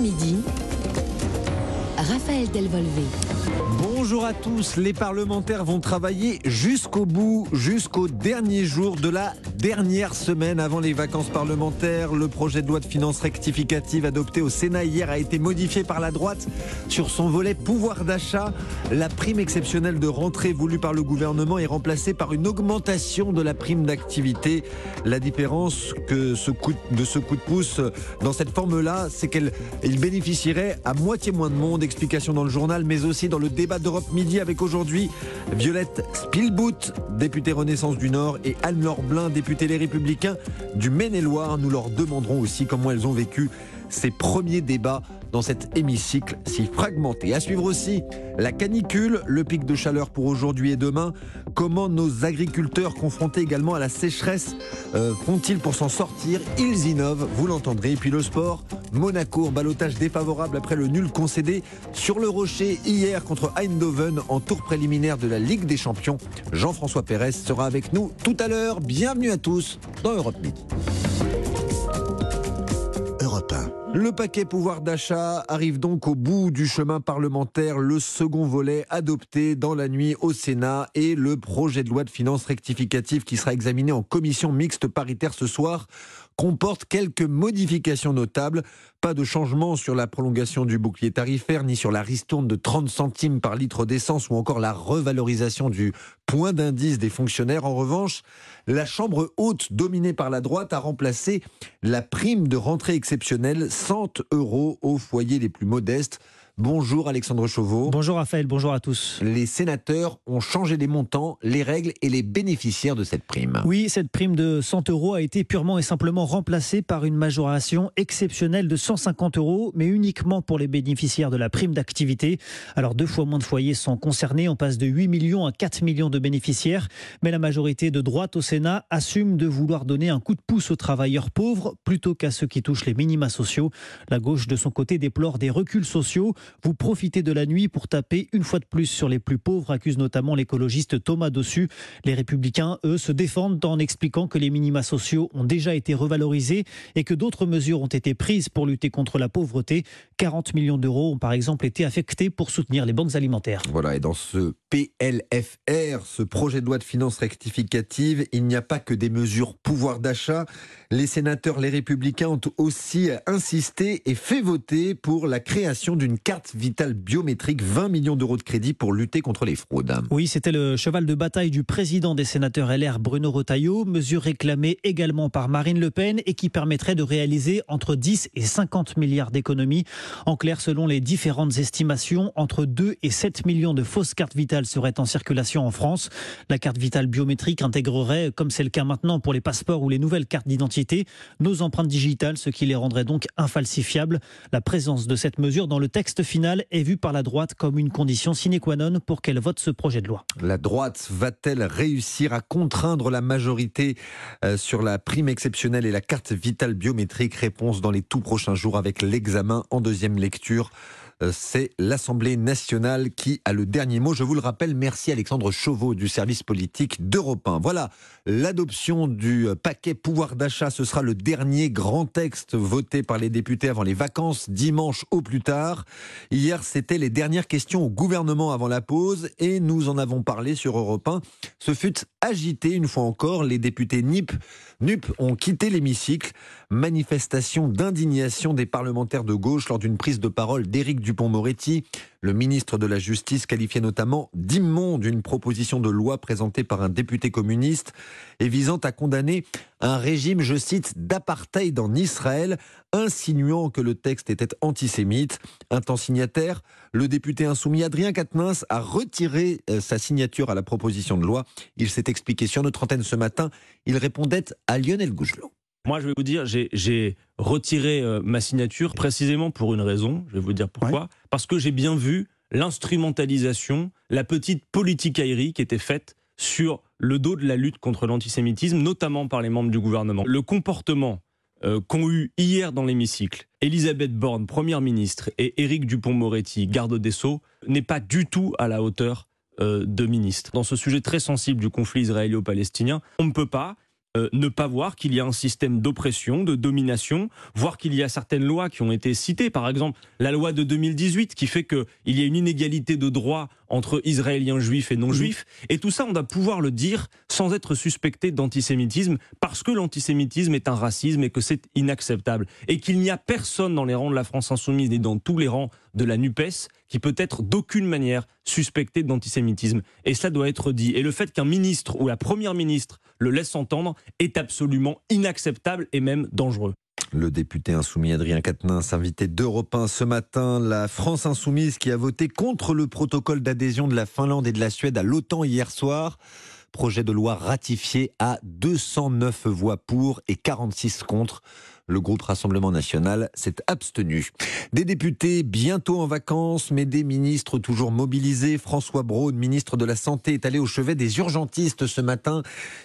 Midi. Raphaël Delvolvé. Bonjour à tous, les parlementaires vont travailler jusqu'au bout, jusqu'au dernier jour de la dernière semaine avant les vacances parlementaires. Le projet de loi de finances rectificative adopté au Sénat hier a été modifié par la droite sur son volet pouvoir d'achat. La prime exceptionnelle de rentrée voulue par le gouvernement est remplacée par une augmentation de la prime d'activité. La différence que ce coup de ce coup de pouce dans cette forme-là, c'est qu'elle bénéficierait à moitié moins de monde. Explication dans le journal, mais aussi dans le débat d'Europe Midi avec aujourd'hui Violette Spielbout, députée Renaissance du Nord, et Anne-Laure Blin, députée Les Républicains du Maine-et-Loire. Nous leur demanderons aussi comment elles ont vécu ces premiers débats dans cet hémicycle si fragmenté. À suivre aussi la canicule, le pic de chaleur pour aujourd'hui et demain. Comment nos agriculteurs confrontés également à la sécheresse euh, font-ils pour s'en sortir? Ils innovent, vous l'entendrez. Et puis le sport, Monaco balotage défavorable après le nul concédé sur le rocher hier contre Eindhoven en tour préliminaire de la Ligue des Champions. Jean-François Pérez sera avec nous tout à l'heure. Bienvenue à tous dans Europe Midi. Europe 1. Le paquet pouvoir d'achat arrive donc au bout du chemin parlementaire, le second volet adopté dans la nuit au Sénat et le projet de loi de finances rectificative qui sera examiné en commission mixte paritaire ce soir comporte quelques modifications notables. Pas de changement sur la prolongation du bouclier tarifaire, ni sur la ristourne de 30 centimes par litre d'essence, ou encore la revalorisation du point d'indice des fonctionnaires. En revanche, la Chambre haute, dominée par la droite, a remplacé la prime de rentrée exceptionnelle 100 euros aux foyers les plus modestes Bonjour Alexandre Chauveau. Bonjour Raphaël, bonjour à tous. Les sénateurs ont changé les montants, les règles et les bénéficiaires de cette prime. Oui, cette prime de 100 euros a été purement et simplement remplacée par une majoration exceptionnelle de 150 euros, mais uniquement pour les bénéficiaires de la prime d'activité. Alors deux fois moins de foyers sont concernés, on passe de 8 millions à 4 millions de bénéficiaires, mais la majorité de droite au Sénat assume de vouloir donner un coup de pouce aux travailleurs pauvres plutôt qu'à ceux qui touchent les minima sociaux. La gauche de son côté déplore des reculs sociaux. Vous profitez de la nuit pour taper une fois de plus sur les plus pauvres, accuse notamment l'écologiste Thomas Dossu. Les républicains, eux, se défendent en expliquant que les minima sociaux ont déjà été revalorisés et que d'autres mesures ont été prises pour lutter contre la pauvreté. 40 millions d'euros ont par exemple été affectés pour soutenir les banques alimentaires. Voilà, et dans ce PLFR, ce projet de loi de finances rectificative, il n'y a pas que des mesures pouvoir d'achat. Les sénateurs, les républicains ont aussi insisté et fait voter pour la création d'une carte carte vitale biométrique, 20 millions d'euros de crédit pour lutter contre les fraudes. Oui, c'était le cheval de bataille du président des sénateurs LR, Bruno Retailleau, mesure réclamée également par Marine Le Pen et qui permettrait de réaliser entre 10 et 50 milliards d'économies. En clair, selon les différentes estimations, entre 2 et 7 millions de fausses cartes vitales seraient en circulation en France. La carte vitale biométrique intégrerait, comme c'est le cas maintenant pour les passeports ou les nouvelles cartes d'identité, nos empreintes digitales, ce qui les rendrait donc infalsifiables. La présence de cette mesure dans le texte finale est vue par la droite comme une condition sine qua non pour qu'elle vote ce projet de loi. La droite va-t-elle réussir à contraindre la majorité euh, sur la prime exceptionnelle et la carte vitale biométrique? Réponse dans les tout prochains jours avec l'examen en deuxième lecture c'est l'Assemblée nationale qui a le dernier mot. Je vous le rappelle, merci Alexandre Chauveau du service politique d'Europe 1. Voilà, l'adoption du paquet pouvoir d'achat, ce sera le dernier grand texte voté par les députés avant les vacances, dimanche au plus tard. Hier, c'était les dernières questions au gouvernement avant la pause et nous en avons parlé sur Europe 1. Ce fut agité une fois encore. Les députés NIP, ont quitté l'hémicycle. Manifestation d'indignation des parlementaires de gauche lors d'une prise de parole d'Éric Dupont-Moretti. Le ministre de la Justice qualifiait notamment d'immonde une proposition de loi présentée par un député communiste et visant à condamner un régime, je cite, d'apartheid en Israël, insinuant que le texte était antisémite. Un temps signataire, le député insoumis Adrien Quatennens a retiré euh, sa signature à la proposition de loi. Il s'est expliqué sur notre antenne ce matin. Il répondait à Lionel Gougelot. Moi, je vais vous dire, j'ai retiré euh, ma signature précisément pour une raison. Je vais vous dire pourquoi. Parce que j'ai bien vu l'instrumentalisation, la petite politique aérie qui était faite sur le dos de la lutte contre l'antisémitisme, notamment par les membres du gouvernement. Le comportement euh, qu'ont eu hier dans l'hémicycle Elisabeth Borne, Première ministre, et Éric Dupont-Moretti, garde des Sceaux, n'est pas du tout à la hauteur euh, de ministre. Dans ce sujet très sensible du conflit israélo-palestinien, on ne peut pas euh, ne pas voir qu'il y a un système d'oppression, de domination, voir qu'il y a certaines lois qui ont été citées, par exemple la loi de 2018 qui fait qu'il y a une inégalité de droit entre Israéliens juifs et non-juifs. Et tout ça, on doit pouvoir le dire sans être suspecté d'antisémitisme, parce que l'antisémitisme est un racisme et que c'est inacceptable. Et qu'il n'y a personne dans les rangs de la France insoumise ni dans tous les rangs de la NUPES qui peut être d'aucune manière suspecté d'antisémitisme. Et ça doit être dit. Et le fait qu'un ministre ou la première ministre le laisse entendre est absolument inacceptable et même dangereux. Le député insoumis Adrien Quatennens, invité d'Europe 1 ce matin, la France insoumise qui a voté contre le protocole d'adhésion de la Finlande et de la Suède à l'OTAN hier soir. Projet de loi ratifié à 209 voix pour et 46 contre. Le groupe Rassemblement national s'est abstenu. Des députés bientôt en vacances, mais des ministres toujours mobilisés. François Braun, ministre de la Santé, est allé au chevet des urgentistes ce matin.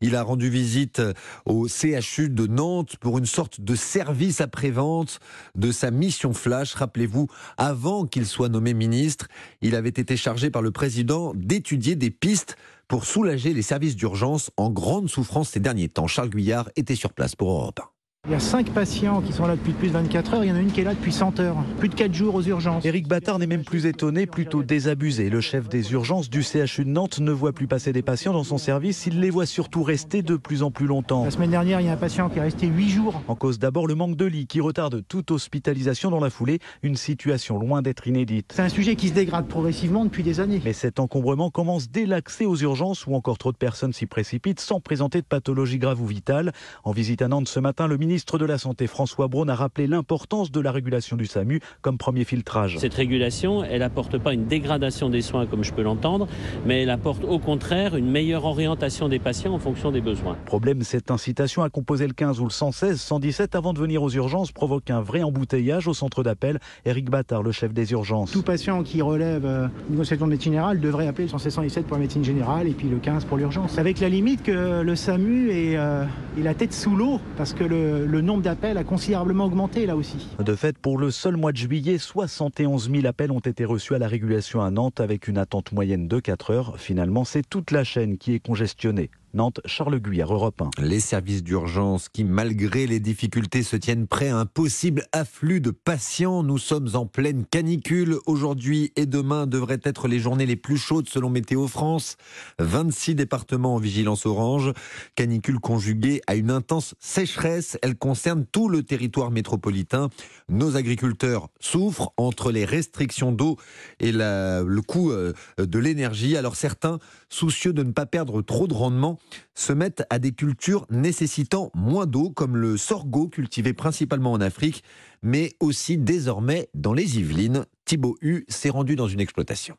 Il a rendu visite au CHU de Nantes pour une sorte de service après-vente de sa mission flash. Rappelez-vous, avant qu'il soit nommé ministre, il avait été chargé par le président d'étudier des pistes pour soulager les services d'urgence en grande souffrance ces derniers temps. Charles Guyard était sur place pour Europe 1. Il y a 5 patients qui sont là depuis plus de 24 heures, il y en a une qui est là depuis 100 heures. Plus de 4 jours aux urgences. Éric Battard n'est même plus étonné, plutôt désabusé. Le chef des urgences du CHU de Nantes ne voit plus passer des patients dans son service, il les voit surtout rester de plus en plus longtemps. La semaine dernière, il y a un patient qui est resté 8 jours. En cause d'abord le manque de lits qui retarde toute hospitalisation dans la foulée, une situation loin d'être inédite. C'est un sujet qui se dégrade progressivement depuis des années. Mais cet encombrement commence dès l'accès aux urgences où encore trop de personnes s'y précipitent sans présenter de pathologie grave ou vitale. En visite à Nantes ce matin, le ministre de la Santé François Braun a rappelé l'importance de la régulation du SAMU comme premier filtrage. Cette régulation, elle n'apporte pas une dégradation des soins comme je peux l'entendre, mais elle apporte au contraire une meilleure orientation des patients en fonction des besoins. Problème, cette incitation à composer le 15 ou le 116, 117 avant de venir aux urgences provoque un vrai embouteillage au centre d'appel. Éric Battard, le chef des urgences. Tout patient qui relève euh, une consultation de médecine générale devrait appeler le 116 117 pour la médecine générale et puis le 15 pour l'urgence. Avec la limite que le SAMU est, euh, la tête sous l'eau parce que le, le nombre d'appels a considérablement augmenté là aussi. De fait, pour le seul mois de juillet, 71 000 appels ont été reçus à la régulation à Nantes avec une attente moyenne de 4 heures. Finalement, c'est toute la chaîne qui est congestionnée. Nantes, Charles Guyard, Europe 1. Les services d'urgence qui, malgré les difficultés, se tiennent prêts à un possible afflux de patients. Nous sommes en pleine canicule. Aujourd'hui et demain devraient être les journées les plus chaudes selon Météo France. 26 départements en vigilance orange. Canicule conjuguée à une intense sécheresse. Elle concerne tout le territoire métropolitain. Nos agriculteurs souffrent entre les restrictions d'eau et le coût euh, de l'énergie. Alors certains, soucieux de ne pas perdre trop de rendement, se mettent à des cultures nécessitant moins d'eau, comme le sorgho, cultivé principalement en Afrique, mais aussi désormais dans les Yvelines. Thibaut Hu s'est rendu dans une exploitation.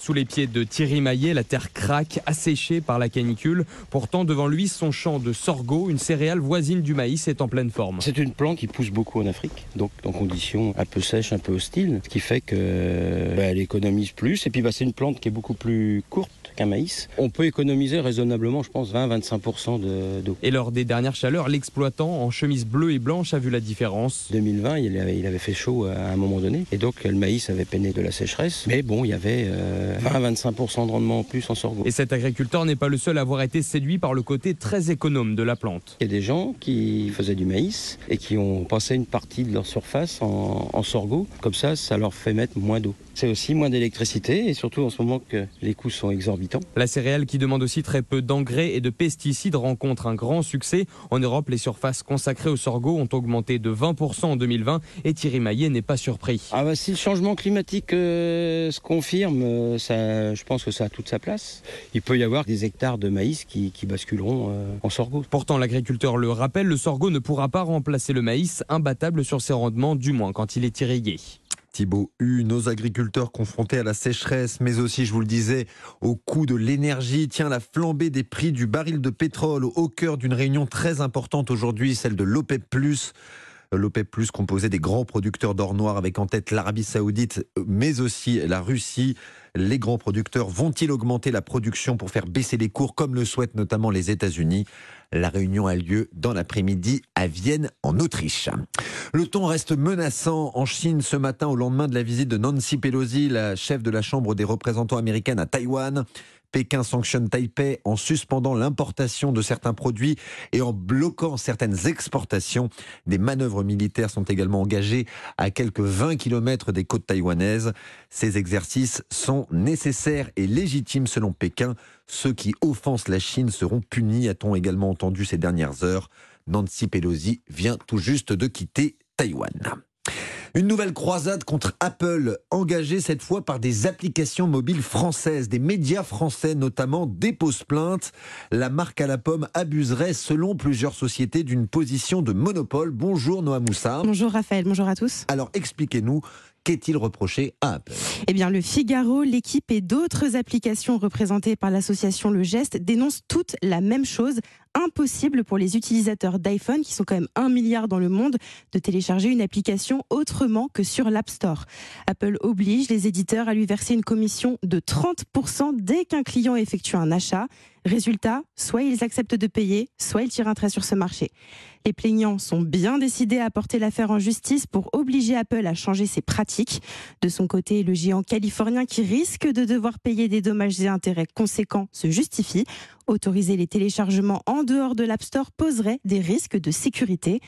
Sous les pieds de Thierry Maillet, la terre craque, asséchée par la canicule. Pourtant, devant lui, son champ de sorgho, une céréale voisine du maïs, est en pleine forme. C'est une plante qui pousse beaucoup en Afrique, donc en conditions un peu sèches, un peu hostiles, ce qui fait qu'elle bah, économise plus. Et puis, bah, c'est une plante qui est beaucoup plus courte qu'un maïs. On peut économiser raisonnablement, je pense, 20-25% d'eau. Et lors des dernières chaleurs, l'exploitant en chemise bleue et blanche a vu la différence. 2020, il avait, il avait, fait chaud à un moment donné, et donc le maïs avait peiné de la sécheresse. Mais bon, il y avait 20-25% de rendement en plus en sorgho. Et cet agriculteur n'est pas le seul à avoir été séduit par le côté très économe de la plante. Il y a des gens qui faisaient du maïs et qui ont passé une partie de leur surface en, en sorgho. Comme ça, ça leur fait mettre moins d'eau. C'est aussi moins d'électricité et surtout en ce moment que les coûts sont exorbitants. La céréale qui demande aussi très peu d'engrais et de pesticides rencontre un grand succès. En Europe, les surfaces consacrées au sorgho ont augmenté de 20% en 2020 et Thierry Maillet n'est pas surpris. Ah bah, si le changement climatique euh, se confirme, euh, ça, je pense que ça a toute sa place. Il peut y avoir des hectares de maïs qui, qui basculeront euh, en sorgho. Pourtant, l'agriculteur le rappelle, le sorgho ne pourra pas remplacer le maïs, imbattable sur ses rendements, du moins quand il est irrigué. Thibaut U, nos agriculteurs confrontés à la sécheresse, mais aussi, je vous le disais, au coût de l'énergie. Tiens, la flambée des prix du baril de pétrole au cœur d'une réunion très importante aujourd'hui, celle de l'OPEP+. L'OPEP+, composé des grands producteurs d'or noir avec en tête l'Arabie Saoudite, mais aussi la Russie. Les grands producteurs vont-ils augmenter la production pour faire baisser les cours, comme le souhaitent notamment les États-Unis? La réunion a lieu dans l'après-midi à Vienne, en Autriche. Le ton reste menaçant en Chine ce matin au lendemain de la visite de Nancy Pelosi, la chef de la Chambre des représentants américaine à Taïwan. Pékin sanctionne Taipei en suspendant l'importation de certains produits et en bloquant certaines exportations. Des manœuvres militaires sont également engagées à quelques 20 km des côtes taïwanaises. Ces exercices sont nécessaires et légitimes selon Pékin. Ceux qui offensent la Chine seront punis, a-t-on également entendu ces dernières heures. Nancy Pelosi vient tout juste de quitter Taïwan. Une nouvelle croisade contre Apple, engagée cette fois par des applications mobiles françaises. Des médias français notamment déposent plainte. La marque à la pomme abuserait, selon plusieurs sociétés, d'une position de monopole. Bonjour Noah Moussa. Bonjour Raphaël, bonjour à tous. Alors expliquez-nous Qu'est-il reproché à Apple? Eh bien, le Figaro, l'équipe et d'autres applications représentées par l'association Le Geste dénoncent toutes la même chose. Impossible pour les utilisateurs d'iPhone, qui sont quand même un milliard dans le monde, de télécharger une application autrement que sur l'App Store. Apple oblige les éditeurs à lui verser une commission de 30% dès qu'un client effectue un achat. Résultat, soit ils acceptent de payer, soit ils tirent un trait sur ce marché. Les plaignants sont bien décidés à porter l'affaire en justice pour obliger Apple à changer ses pratiques. De son côté, le géant californien qui risque de devoir payer des dommages et intérêts conséquents se justifie. Autoriser les téléchargements en dehors de l'App Store poserait des risques de sécurité.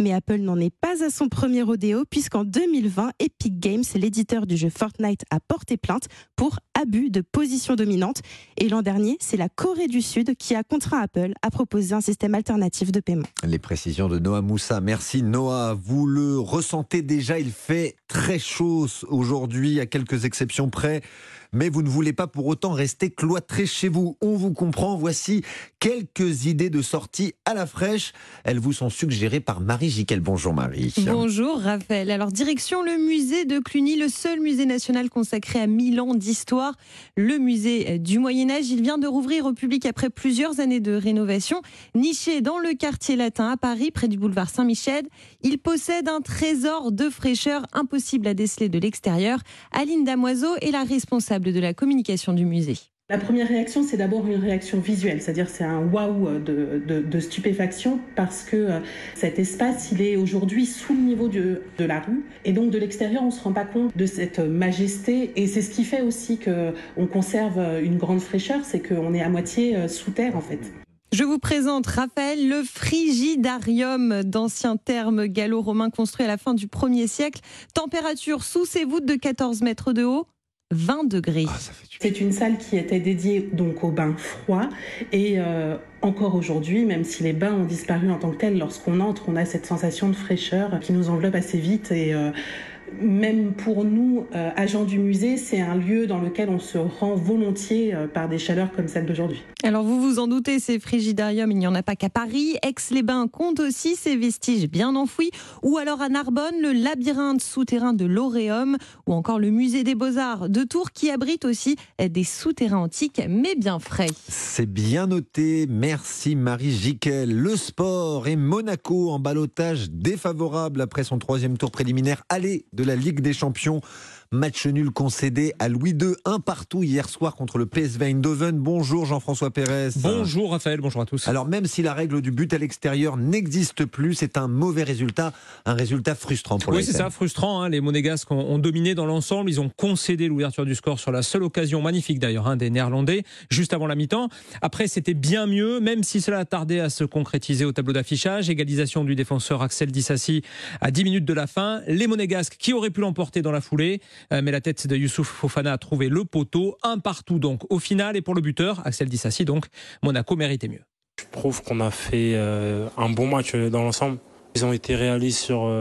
Mais Apple n'en est pas à son premier rodéo puisqu'en 2020, Epic Games, l'éditeur du jeu Fortnite, a porté plainte pour abus de position dominante. Et l'an dernier, c'est la Corée du Sud qui a contraint Apple à proposer un système alternatif de paiement. Les précisions de Noah Moussa. Merci Noah. Vous le ressentez déjà, il fait très chaud aujourd'hui, à quelques exceptions près mais vous ne voulez pas pour autant rester cloîtré chez vous. On vous comprend. Voici quelques idées de sortie à la fraîche. Elles vous sont suggérées par Marie Jiquel. Bonjour Marie. Bonjour Raphaël. Alors direction le musée de Cluny, le seul musée national consacré à 1000 ans d'histoire, le musée du Moyen Âge. Il vient de rouvrir au public après plusieurs années de rénovation. Niché dans le quartier latin à Paris, près du boulevard Saint-Michel, il possède un trésor de fraîcheur impossible à déceler de l'extérieur. Aline Damoiseau est la responsable de la communication du musée. La première réaction, c'est d'abord une réaction visuelle, c'est-à-dire c'est un waouh de, stupéfaction parce que euh, cet espace, il est aujourd'hui sous le niveau de, de la rue et donc de l'extérieur, on ne se rend pas compte de cette majesté et c'est ce qui fait aussi qu'on conserve une grande fraîcheur, c'est qu'on est à moitié euh, sous terre en fait. Je vous présente Raphaël, le frigidarium d'ancien terme gallo-romain construit à la fin du 1er siècle. Température sous ses voûtes de 14 mètres de haut, 20 degrés. Ah, c'est une salle qui était dédiée donc aux bains froids et euh, encore aujourd'hui, même si les bains ont disparu en tant que tels, lorsqu'on entre, on a cette sensation de fraîcheur qui nous enveloppe assez vite et euh, même pour nous, euh, agents du musée, c'est un lieu dans lequel on se rend volontiers euh, par des chaleurs comme celle d'aujourd'hui. Alors vous vous en doutez, ces frigidariums, il n'y en a pas qu'à Paris. Aix-les-Bains compte aussi ces vestiges bien enfouis. Ou alors à Narbonne, le labyrinthe souterrain de l'Auréum. Ou encore le musée des beaux-arts de Tours qui abrite aussi des souterrains antiques mais bien frais. C'est bien noté. Merci Marie Jiquel. Le sport et Monaco en balotage défavorable après son troisième tour préliminaire. Allez de la Ligue des Champions. Match nul concédé à Louis II, un partout hier soir contre le PSV Eindhoven. Bonjour Jean-François Pérez. Bonjour Raphaël, bonjour à tous. Alors même si la règle du but à l'extérieur n'existe plus, c'est un mauvais résultat, un résultat frustrant pour Oui, c'est ça, frustrant. Hein. Les Monégasques ont, dominé dans l'ensemble. Ils ont concédé l'ouverture du score sur la seule occasion magnifique d'ailleurs hein, des Néerlandais, juste avant la mi-temps. Après, c'était bien mieux, même si cela a tardé à se concrétiser au tableau d'affichage. Égalisation du défenseur Axel Dissassi à 10 minutes de la fin. Les Monégasques qui auraient pu l'emporter dans la foulée. Euh, mais la tête de Youssouf Fofana a trouvé le poteau, un partout donc au final et pour le buteur, Axel Dissassi donc, Monaco méritait mieux. Je trouve qu'on a fait euh, un bon match euh, dans l'ensemble. Ils ont été réalistes sur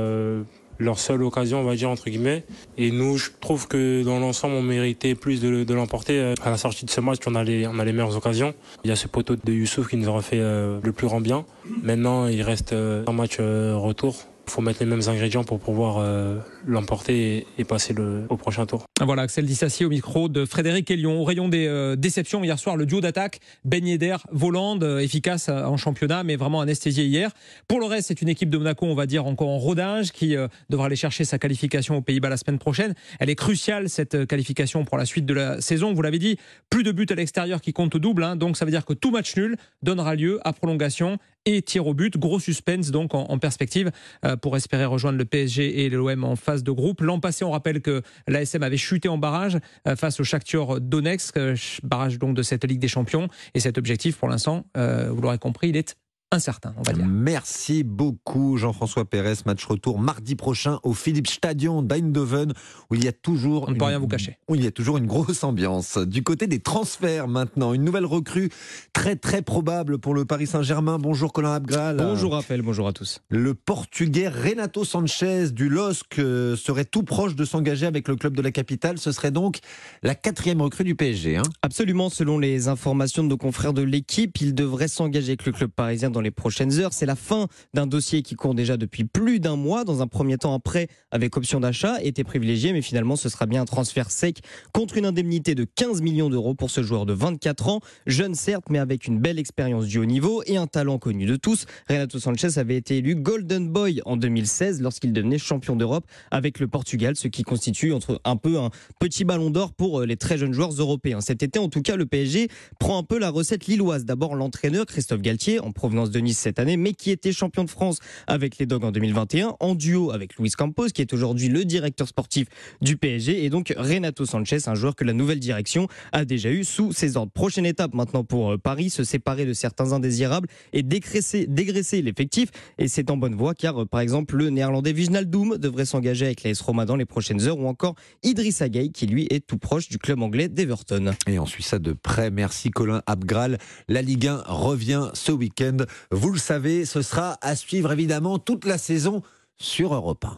leur seule occasion, on va dire, entre guillemets. Et nous, je trouve que dans l'ensemble, on méritait plus de, l'emporter. À la sortie de ce match, on a, les, on a les meilleures occasions. Il y a ce poteau de Youssouf qui nous aura fait le plus grand bien. Maintenant, il reste un match retour. Faut mettre les mêmes ingrédients pour pouvoir euh, l'emporter et, passer au prochain tour. Voilà, Axel Dissassi au micro de Frédéric Elion. Au rayon des euh, déceptions, hier soir, le duo d'attaque, Ben Yedder, Voland, euh, efficace en championnat, mais vraiment anesthésié hier. Pour le reste, c'est une équipe de Monaco, on va dire, encore en rodage, qui devra aller chercher sa qualification aux Pays-Bas la semaine prochaine. Elle est cruciale, cette qualification, pour la suite de la saison. Vous l'avez dit, plus de buts à l'extérieur qui comptent double, hein. donc ça veut dire que tout match nul donnera lieu à prolongation et tir au but. Gros suspense donc en, perspective euh, pour espérer rejoindre le PSG et l'OM en phase de groupe. L'an passé, on rappelle que l'ASM avait chuté en barrage euh, face au Shakhtar Donetsk, euh, barrage donc de cette Ligue des Champions. Et cet objectif, pour l'instant, vous l'aurez compris, il est incertain, on va dire. Merci beaucoup Jean-François Pérez. Match retour mardi prochain au Philips Stadion d'Eindhoven où il y a toujours on ne peut rien vous cacher. Où il y a toujours une grosse ambiance. Du côté des transferts maintenant, une nouvelle recrue très très probable pour le Paris Saint-Germain. Bonjour Colin Abgral. Bonjour Raphaël, bonjour à tous. Le portugais Renato Sanchez du LOSC euh, serait tout proche de s'engager avec le club de la capitale. Ce serait donc la quatrième recrue du PSG. Hein Absolument, selon les informations de nos confrères de l'équipe, il devrait s'engager avec le club parisien dans dans les prochaines heures. C'est la fin d'un dossier qui court déjà depuis plus d'un mois. Dans un premier temps, un prêt avec option d'achat était privilégié, mais finalement, ce sera bien un transfert sec contre une indemnité de 15 millions d'euros pour ce joueur de 24 ans. Jeune certes, mais avec une belle expérience du haut niveau et un talent connu de tous. Renato Sanchez avait été élu Golden Boy en 2016 lorsqu'il devenait champion d'Europe avec le Portugal, ce qui constitue entre un peu un petit ballon d'or pour euh, les très jeunes joueurs européens. Cet été, en tout cas, le PSG prend un peu la recette lilloise. D'abord, l'entraîneur Christophe Galtier, en provenance de Nice cette année, mais qui était champion de France avec les Dogs en 2021, en duo avec Luis Campos, qui est aujourd'hui le directeur sportif du PSG, et donc Renato Sanchez, un joueur que la nouvelle direction a déjà eu sous ses ordres. Prochaine étape maintenant pour euh, Paris, se séparer de certains indésirables et dégraisser, l'effectif. Et c'est en bonne voie car, euh, par exemple, le néerlandais Wijnaldum devrait s'engager avec l'AS Roma dans les prochaines heures ou encore Idrissa Gueye qui lui est tout proche du club anglais d'Everton. Et on suit ça de près. Merci Colin Abgral. La Ligue 1 revient ce week-end. Vous le savez, ce sera à suivre évidemment toute la saison sur Europe 1.